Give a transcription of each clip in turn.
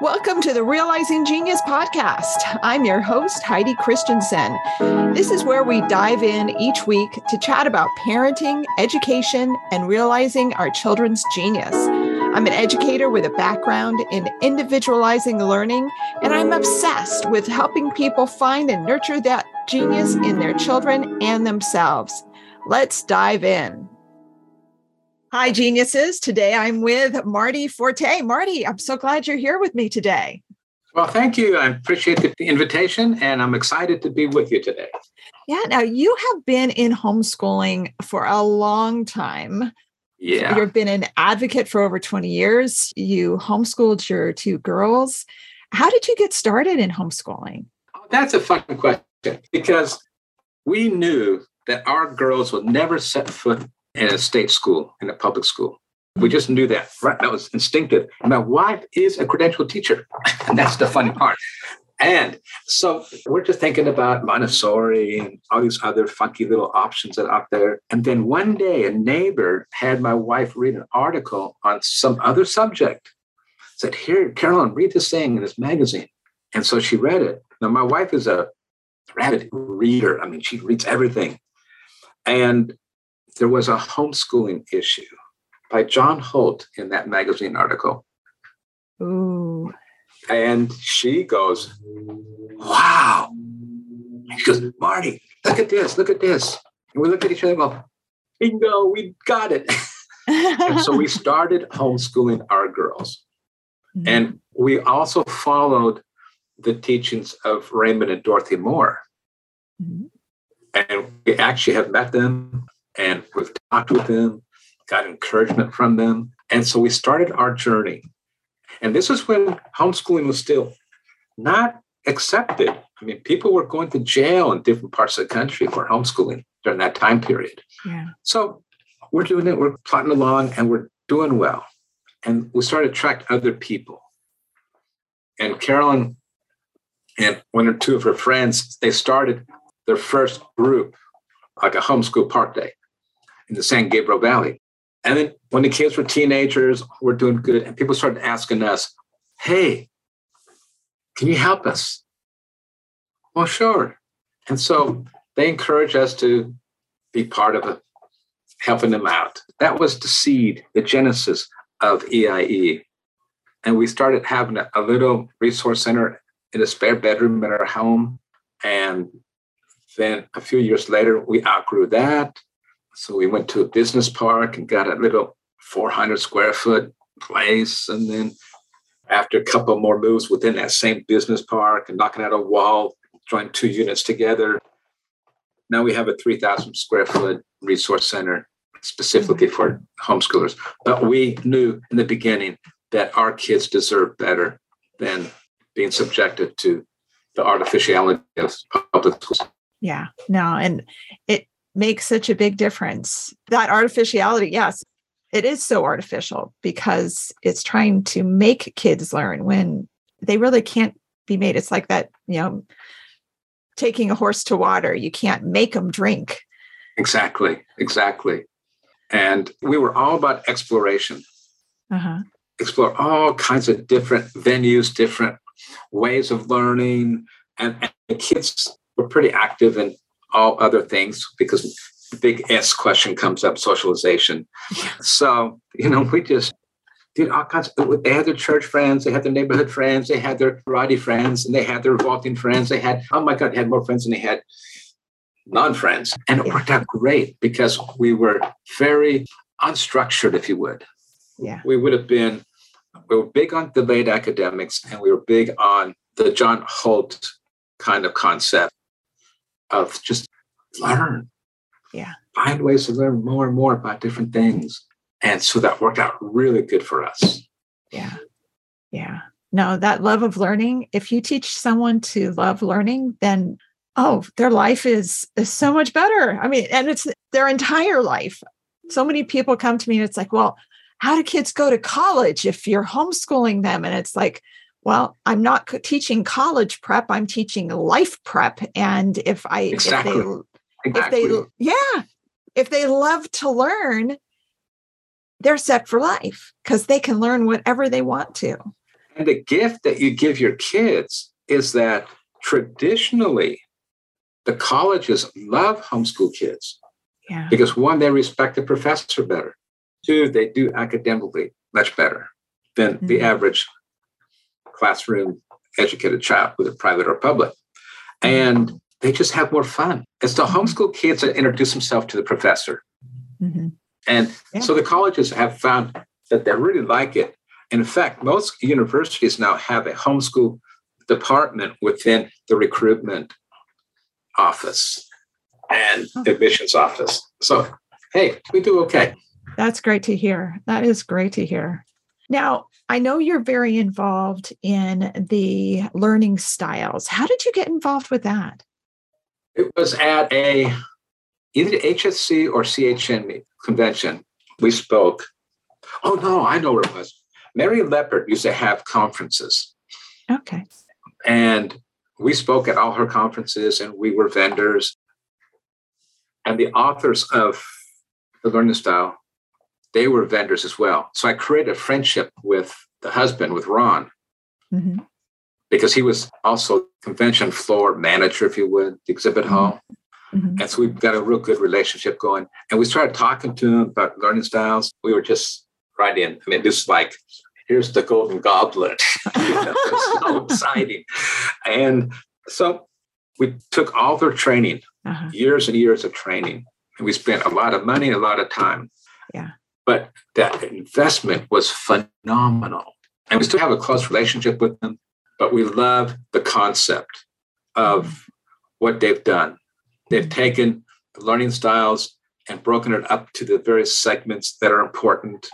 Welcome to the Realizing Genius podcast. I'm your host, Heidi Christensen. This is where we dive in each week to chat about parenting, education, and realizing our children's genius. I'm an educator with a background in individualizing learning, and I'm obsessed with helping people find and nurture that genius in their children and themselves. Let's dive in. Hi, geniuses. Today I'm with Marty Forte. Marty, I'm so glad you're here with me today. Well, thank you. I appreciate the invitation and I'm excited to be with you today. Yeah. Now, you have been in homeschooling for a long time. Yeah. You've been an advocate for over 20 years. You homeschooled your two girls. How did you get started in homeschooling? Oh, that's a fun question because we knew that our girls would never set foot in a state school, in a public school. We just knew that. Right? That was instinctive. my wife is a credentialed teacher. And that's the funny part. And so we're just thinking about Montessori and all these other funky little options that are out there. And then one day, a neighbor had my wife read an article on some other subject. Said, Here, Carolyn, read this thing in this magazine. And so she read it. Now, my wife is a rabid reader. I mean, she reads everything. And there was a homeschooling issue by John Holt in that magazine article. Ooh. And she goes, Wow. she goes, Marty, look at this, look at this. And we look at each other and go, Bingo, we got it. and so we started homeschooling our girls. Mm-hmm. And we also followed the teachings of Raymond and Dorothy Moore. Mm-hmm. And we actually have met them and we've talked with them, got encouragement from them. And so we started our journey. And this is when homeschooling was still not accepted. I mean, people were going to jail in different parts of the country for homeschooling during that time period. Yeah. So we're doing it, we're plotting along, and we're doing well. And we started to attract other people. And Carolyn and one or two of her friends, they started their first group, like a homeschool park day in the San Gabriel Valley. And then when the kids were teenagers, we're doing good. And people started asking us, hey, can you help us? Well, sure. And so they encouraged us to be part of helping them out. That was the seed, the genesis of EIE. And we started having a, a little resource center in a spare bedroom in our home. And then a few years later, we outgrew that. So we went to a business park and got a little 400 square foot place. And then after a couple more moves within that same business park and knocking out a wall, joined two units together. Now we have a 3,000 square foot resource center specifically mm-hmm. for homeschoolers. But we knew in the beginning that our kids deserve better than being subjected to the artificiality of public schools. Yeah, no, and it makes such a big difference. That artificiality, yes, it is so artificial because it's trying to make kids learn when they really can't be made. It's like that, you know, taking a horse to water. You can't make them drink. Exactly, exactly. And we were all about exploration. Uh-huh. Explore all kinds of different venues, different ways of learning. And, and the kids were pretty active in all other things because the big S question comes up socialization. So, you know, we just did all kinds of, they had their church friends, they had their neighborhood friends, they had their karate friends, and they had their vaulting friends. They had, oh my God, they had more friends than they had non friends. And it worked out great because we were very unstructured, if you would. Yeah. We would have been, we were big on delayed academics and we were big on the John Holt kind of concept of just learn. Yeah. Find ways to learn more and more about different things. And so that worked out really good for us. Yeah. Yeah. No, that love of learning, if you teach someone to love learning, then oh, their life is, is so much better. I mean, and it's their entire life. So many people come to me and it's like, well, how do kids go to college if you're homeschooling them? And it's like, well i'm not teaching college prep i'm teaching life prep and if i exactly. if they exactly. if they yeah if they love to learn they're set for life because they can learn whatever they want to. And the gift that you give your kids is that traditionally the colleges love homeschool kids. Yeah. Because one, they respect the professor better. Two, they do academically much better than mm-hmm. the average classroom educated child, whether private or public. And they just have more fun. It's the mm-hmm. homeschool kids that introduce themselves to the professor. Mm-hmm. And yeah. so the colleges have found that they really like it. In fact, most universities now have a homeschool department within the recruitment office and oh. admissions office. So, hey, we do okay. That's great to hear. That is great to hear. Now, I know you're very involved in the learning styles. How did you get involved with that? It was at a either HSC or CHN convention. We spoke. Oh no, I know where it was. Mary Leppert used to have conferences. Okay. And we spoke at all her conferences and we were vendors. And the authors of the learning style, they were vendors as well. So I created a friendship with the husband, with Ron, mm-hmm. because he was also convention floor manager, if you would, the exhibit mm-hmm. hall. Mm-hmm. And so we've got a real good relationship going. And we started talking to him about learning styles. We were just right in. I mean, this is like here's the golden goblet. it's so exciting. And so we took all their training, uh-huh. years and years of training, and we spent a lot of money, a lot of time. Yeah. But that investment was phenomenal. And we still have a close relationship with them, but we love the concept of what they've done. They've taken the learning styles and broken it up to the various segments that are important.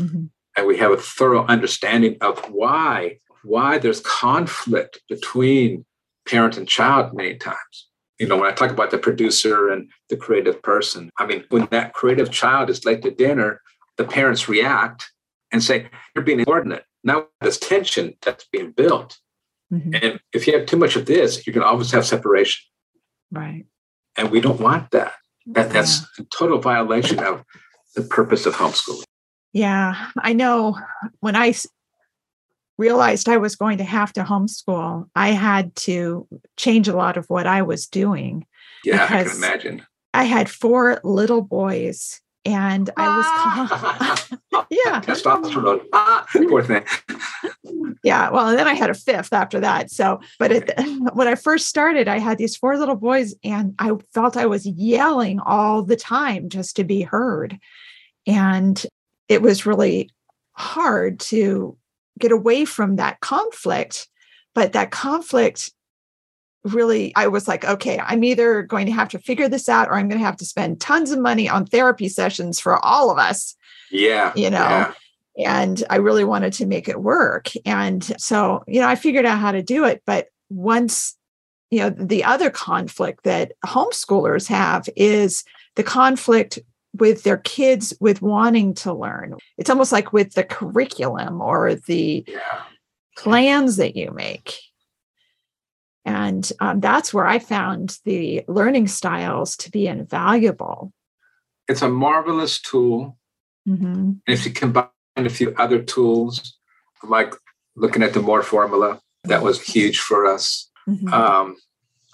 Mm-hmm and we have a thorough understanding of why why there's conflict between parent and child many times you know when i talk about the producer and the creative person i mean when that creative child is late to dinner the parents react and say you're being inordinate now this tension that's being built mm-hmm. and if you have too much of this you're going to always have separation right and we don't want that that that's yeah. a total violation of the purpose of homeschooling yeah, I know when I realized I was going to have to homeschool, I had to change a lot of what I was doing. Yeah, I can imagine. I had four little boys and I was yeah. Testosterone ah, poor thing. Yeah well and then I had a fifth after that so but it, when I first started I had these four little boys and I felt I was yelling all the time just to be heard and it was really hard to get away from that conflict. But that conflict really, I was like, okay, I'm either going to have to figure this out or I'm going to have to spend tons of money on therapy sessions for all of us. Yeah. You know, yeah. and I really wanted to make it work. And so, you know, I figured out how to do it. But once, you know, the other conflict that homeschoolers have is the conflict with their kids with wanting to learn. It's almost like with the curriculum or the yeah. plans that you make. And um, that's where I found the learning styles to be invaluable. It's a marvelous tool. Mm-hmm. And if you combine a few other tools, like looking at the Moore formula, that was huge for us. Mm-hmm. Um,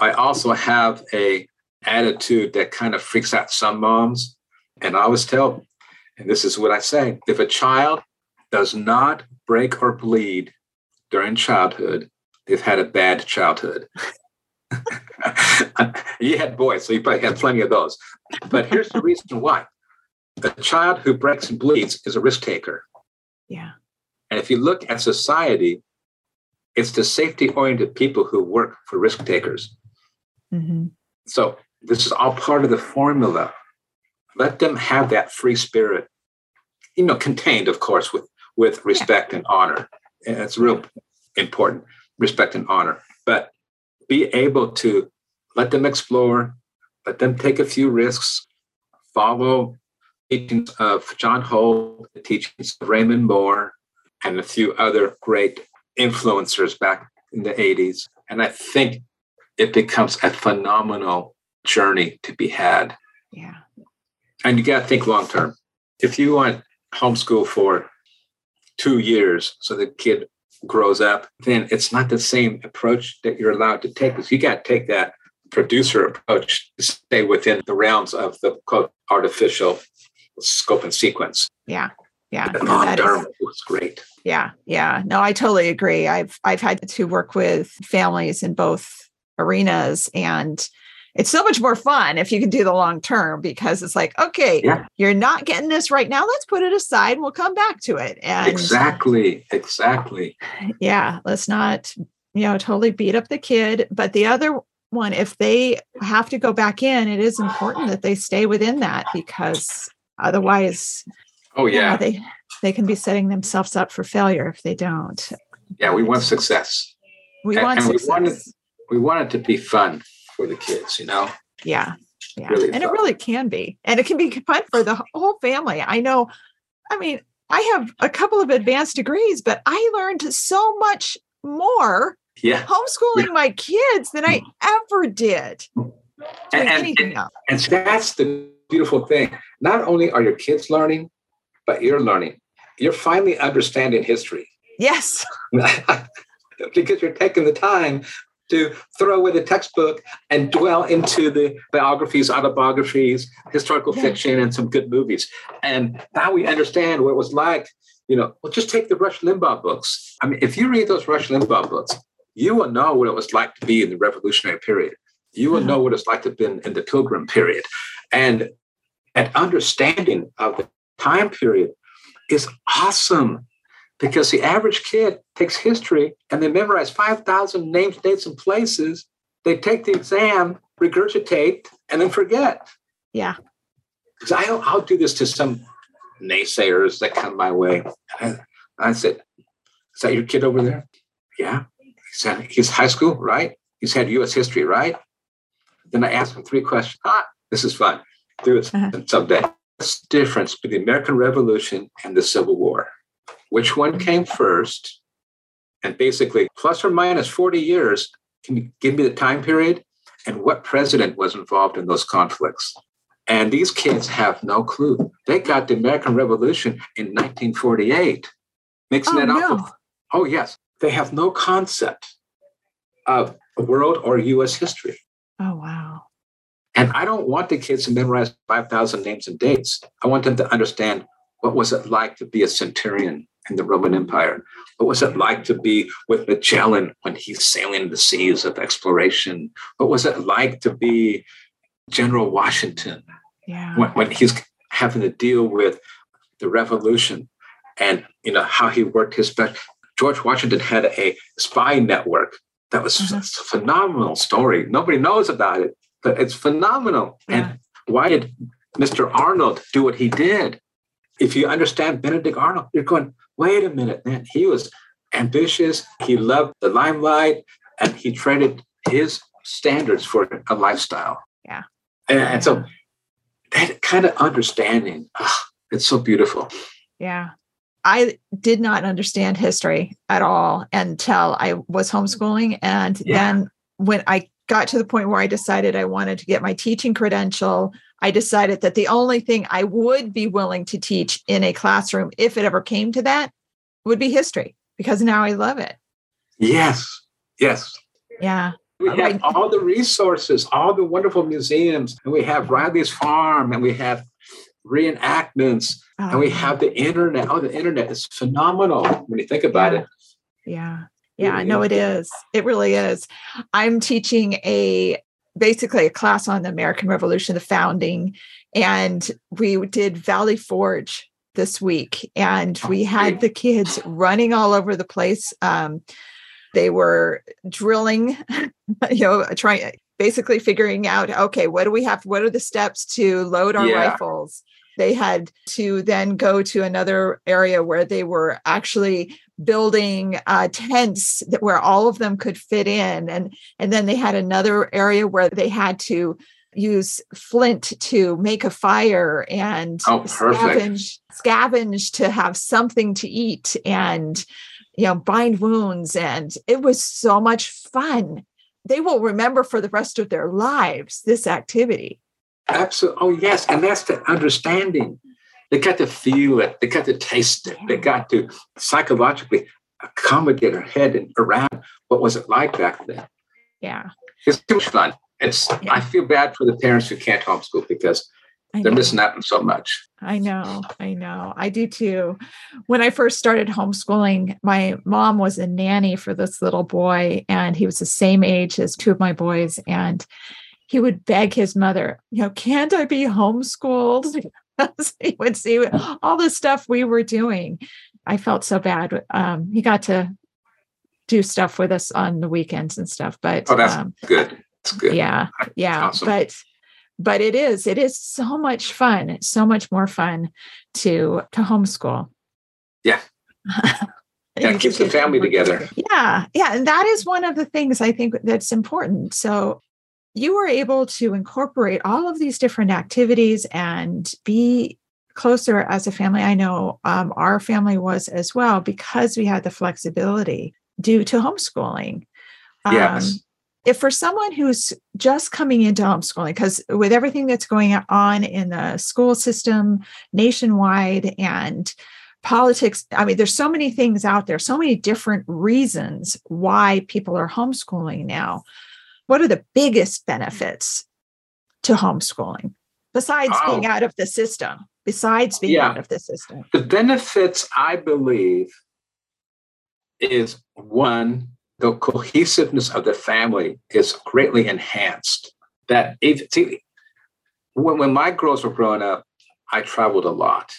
I also have a attitude that kind of freaks out some moms and I always tell, and this is what I say if a child does not break or bleed during childhood, they've had a bad childhood. you had boys, so you probably had plenty of those. But here's the reason why a child who breaks and bleeds is a risk taker. Yeah. And if you look at society, it's the safety oriented people who work for risk takers. Mm-hmm. So this is all part of the formula let them have that free spirit you know contained of course with with respect yeah. and honor and it's real important respect and honor but be able to let them explore let them take a few risks follow teachings of john holt the teachings of raymond moore and a few other great influencers back in the 80s and i think it becomes a phenomenal journey to be had. Yeah. And you got to think long term. If you want homeschool for two years so the kid grows up, then it's not the same approach that you're allowed to take because you got to take that producer approach to stay within the realms of the quote artificial scope and sequence. Yeah. Yeah. The non was great. Yeah. Yeah. No, I totally agree. I've I've had to work with families in both arenas and it's so much more fun if you can do the long term because it's like okay yeah. you're not getting this right now. Let's put it aside. We'll come back to it. And exactly. Exactly. Yeah let's not you know totally beat up the kid. But the other one if they have to go back in it is important that they stay within that because otherwise oh yeah they they can be setting themselves up for failure if they don't. Yeah we want success. We and, want and success. we want it we want it to be fun for the kids, you know? Yeah. Yeah. Really and fun. it really can be. And it can be fun for the whole family. I know, I mean, I have a couple of advanced degrees, but I learned so much more yeah. homeschooling yeah. my kids than I ever did. And, and, and, and that's the beautiful thing. Not only are your kids learning, but you're learning. You're finally understanding history. Yes. because you're taking the time to throw away the textbook and dwell into the biographies, autobiographies, historical fiction, and some good movies. And now we understand what it was like. You know, well, just take the Rush Limbaugh books. I mean, if you read those Rush Limbaugh books, you will know what it was like to be in the Revolutionary period. You will know what it's like to have been in the Pilgrim period. And an understanding of the time period is awesome because the average kid takes history and they memorize 5,000 names, dates, and places. They take the exam, regurgitate, and then forget. Yeah. Because I'll, I'll do this to some naysayers that come my way. I, I said, Is that your kid over there? Yeah. He said, He's high school, right? He's had US history, right? Then I asked him three questions. Ah, this is fun. Do it uh-huh. someday. What's the difference between the American Revolution and the Civil War? Which one came first, and basically plus or minus 40 years. Can you give me the time period and what president was involved in those conflicts? And these kids have no clue. They got the American Revolution in 1948, mixing oh, it up. No. With, oh, yes. They have no concept of world or US history. Oh, wow. And I don't want the kids to memorize 5,000 names and dates. I want them to understand what was it like to be a centurion in the Roman Empire? What was it like to be with Magellan when he's sailing the seas of exploration? What was it like to be General Washington yeah. when, when he's having to deal with the revolution and you know how he worked his best? George Washington had a spy network that was mm-hmm. a phenomenal story. Nobody knows about it, but it's phenomenal. Yeah. And why did Mr. Arnold do what he did? If you understand Benedict Arnold, you're going, wait a minute, man, he was ambitious, he loved the limelight, and he traded his standards for a lifestyle. Yeah. And, and so that kind of understanding, oh, it's so beautiful. Yeah. I did not understand history at all until I was homeschooling. And yeah. then when I got to the point where I decided I wanted to get my teaching credential, I decided that the only thing I would be willing to teach in a classroom, if it ever came to that, would be history because now I love it. Yes. Yes. Yeah. We oh, have all the resources, all the wonderful museums, and we have Riley's Farm, and we have reenactments, oh. and we oh. have the internet. Oh, the internet is phenomenal when you think about yeah. it. Yeah. Yeah, no, it is. It really is. I'm teaching a basically a class on the American Revolution, the founding, and we did Valley Forge this week, and oh, we had the kids running all over the place. Um, they were drilling, you know, trying basically figuring out okay, what do we have? What are the steps to load our yeah. rifles? They had to then go to another area where they were actually building uh, tents that where all of them could fit in, and and then they had another area where they had to use flint to make a fire and oh, scavenge scavenge to have something to eat and you know bind wounds. And it was so much fun. They will remember for the rest of their lives this activity Absolutely. Oh, yes. And that's the understanding. They got to feel it. They got to taste it. They got to psychologically accommodate their head and around what was it like back then. Yeah. It's too much fun. It's yeah. I feel bad for the parents who can't homeschool because they're missing out on so much. I know, I know. I do too. When I first started homeschooling, my mom was a nanny for this little boy, and he was the same age as two of my boys. And he would beg his mother, you know, can't I be homeschooled? he would see all the stuff we were doing. I felt so bad. Um, he got to do stuff with us on the weekends and stuff, but oh, that's um, good. That's good. Yeah, yeah. Awesome. But but it is it is so much fun. It's so much more fun to to homeschool. Yeah. yeah, keeps the family together. Yeah, yeah, and that is one of the things I think that's important. So you were able to incorporate all of these different activities and be closer as a family. I know um, our family was as well because we had the flexibility due to homeschooling. Um, yes. If for someone who's just coming into homeschooling, because with everything that's going on in the school system nationwide and politics, I mean, there's so many things out there, so many different reasons why people are homeschooling now what are the biggest benefits to homeschooling besides oh. being out of the system? Besides being yeah. out of the system, the benefits, I believe, is one, the cohesiveness of the family is greatly enhanced. That if, see, when, when my girls were growing up, I traveled a lot.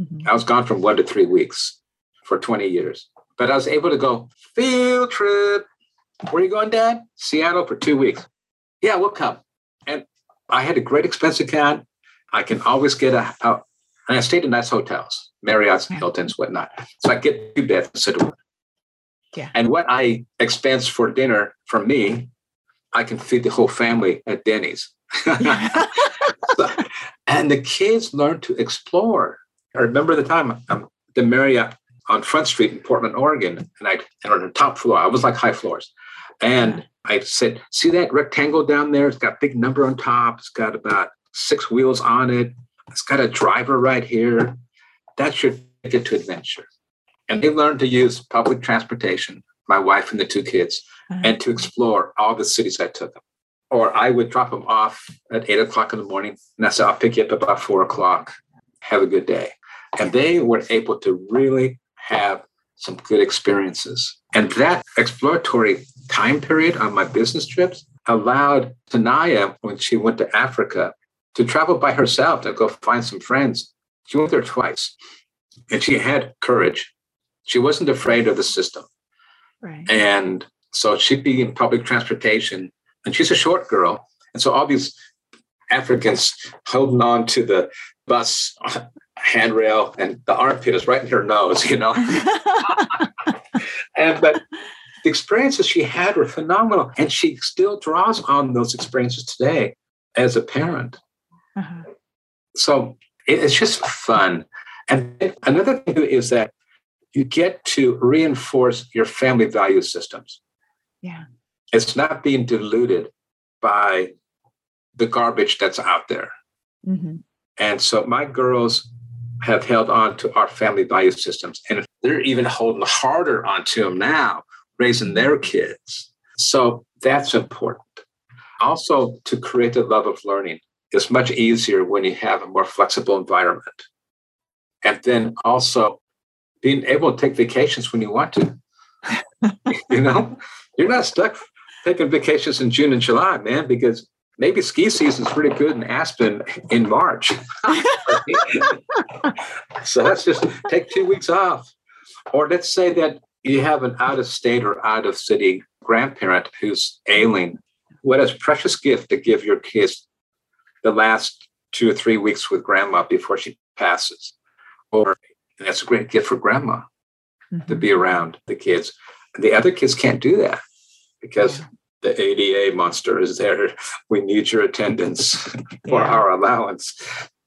Mm-hmm. I was gone from one to three weeks for 20 years, but I was able to go field trip, where are you going, Dad? Seattle for two weeks. Yeah, we'll come. And I had a great expense account. I can always get a, a and I stayed in nice hotels, Marriott's, Hilton's, whatnot. So I get two beds instead of Yeah. And what I expense for dinner for me, I can feed the whole family at Denny's. so, and the kids learn to explore. I remember the time um, the Marriott on Front Street in Portland, Oregon, and I and on the top floor, I was like high floors. And I said, see that rectangle down there? It's got a big number on top. It's got about six wheels on it. It's got a driver right here. That's your ticket to adventure. And they learned to use public transportation, my wife and the two kids, uh-huh. and to explore all the cities I took them. Or I would drop them off at eight o'clock in the morning, and I said, I'll pick you up about four o'clock. Have a good day. And they were able to really have some good experiences. And that exploratory time period on my business trips allowed Tanaya, when she went to Africa, to travel by herself to go find some friends. She went there twice and she had courage. She wasn't afraid of the system. Right. And so she'd be in public transportation and she's a short girl. And so all these Africans holding on to the bus handrail and the armpit is right in her nose, you know. and but the experiences she had were phenomenal. And she still draws on those experiences today as a parent. Uh-huh. So it's just fun. And another thing is that you get to reinforce your family value systems. Yeah. It's not being diluted by the garbage that's out there. Mm-hmm. And so my girls have held on to our family value systems, and they're even holding harder onto them now, raising their kids. So that's important. Also, to create the love of learning is much easier when you have a more flexible environment. And then also being able to take vacations when you want to. you know, you're not stuck taking vacations in June and July, man, because maybe ski season's pretty good in Aspen in March. so let's just take two weeks off. Or let's say that you have an out of state or out of city grandparent who's ailing. What a precious gift to give your kids the last two or three weeks with grandma before she passes. Or that's a great gift for grandma mm-hmm. to be around the kids. The other kids can't do that because yeah the ADA monster is there. We need your attendance for yeah. our allowance.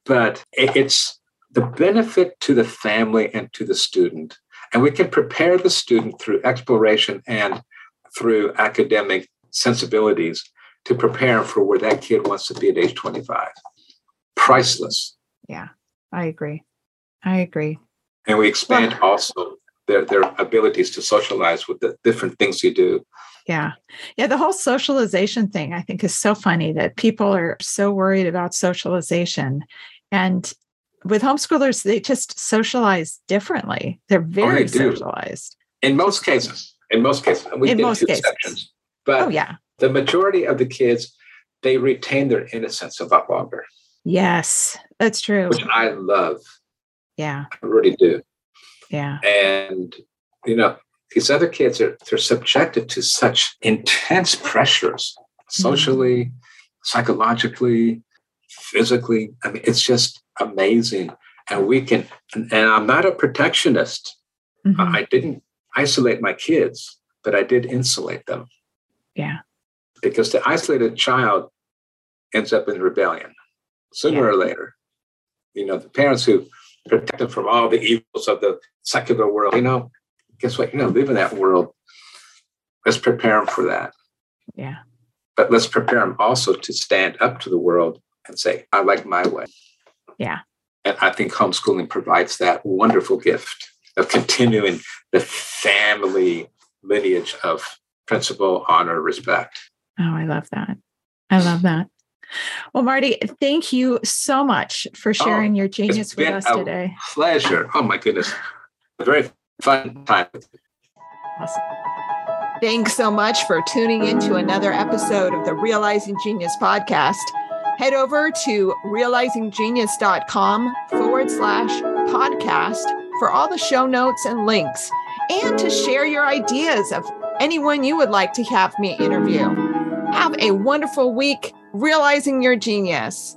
But it's the benefit to the family and to the student. And we can prepare the student through exploration and through academic sensibilities to prepare for where that kid wants to be at age 25. Priceless. Yeah, I agree. I agree. And we expand well, also their, their abilities to socialize with the different things you do. Yeah. Yeah. The whole socialization thing, I think, is so funny that people are so worried about socialization. And with homeschoolers, they just socialize differently. They're oh, very oh, socialized. In most cases. In most cases. We in most cases. Exceptions. But oh, yeah. the majority of the kids, they retain their innocence a lot longer. Yes, that's true. Which I love. Yeah. I really do. Yeah. And, you know, these other kids are they're subjected to such intense pressures socially, mm-hmm. psychologically, physically. I mean, it's just amazing. And we can, and, and I'm not a protectionist. Mm-hmm. I didn't isolate my kids, but I did insulate them. Yeah. Because the isolated child ends up in rebellion sooner yeah. or later. You know, the parents who protect them from all the evils of the secular world, you know, guess what? You know, live in that world. Let's prepare them for that. Yeah. But let's prepare them also to stand up to the world and say, I like my way. Yeah. And I think homeschooling provides that wonderful gift of continuing the family lineage of principle, honor, respect. Oh, I love that. I love that. Well, Marty, thank you so much for oh, sharing oh, your genius with us today. Pleasure. Oh my goodness. A very fun time. Awesome. Thanks so much for tuning in to another episode of the Realizing Genius podcast. Head over to realizinggenius.com forward slash podcast for all the show notes and links and to share your ideas of anyone you would like to have me interview. Have a wonderful week realizing your genius.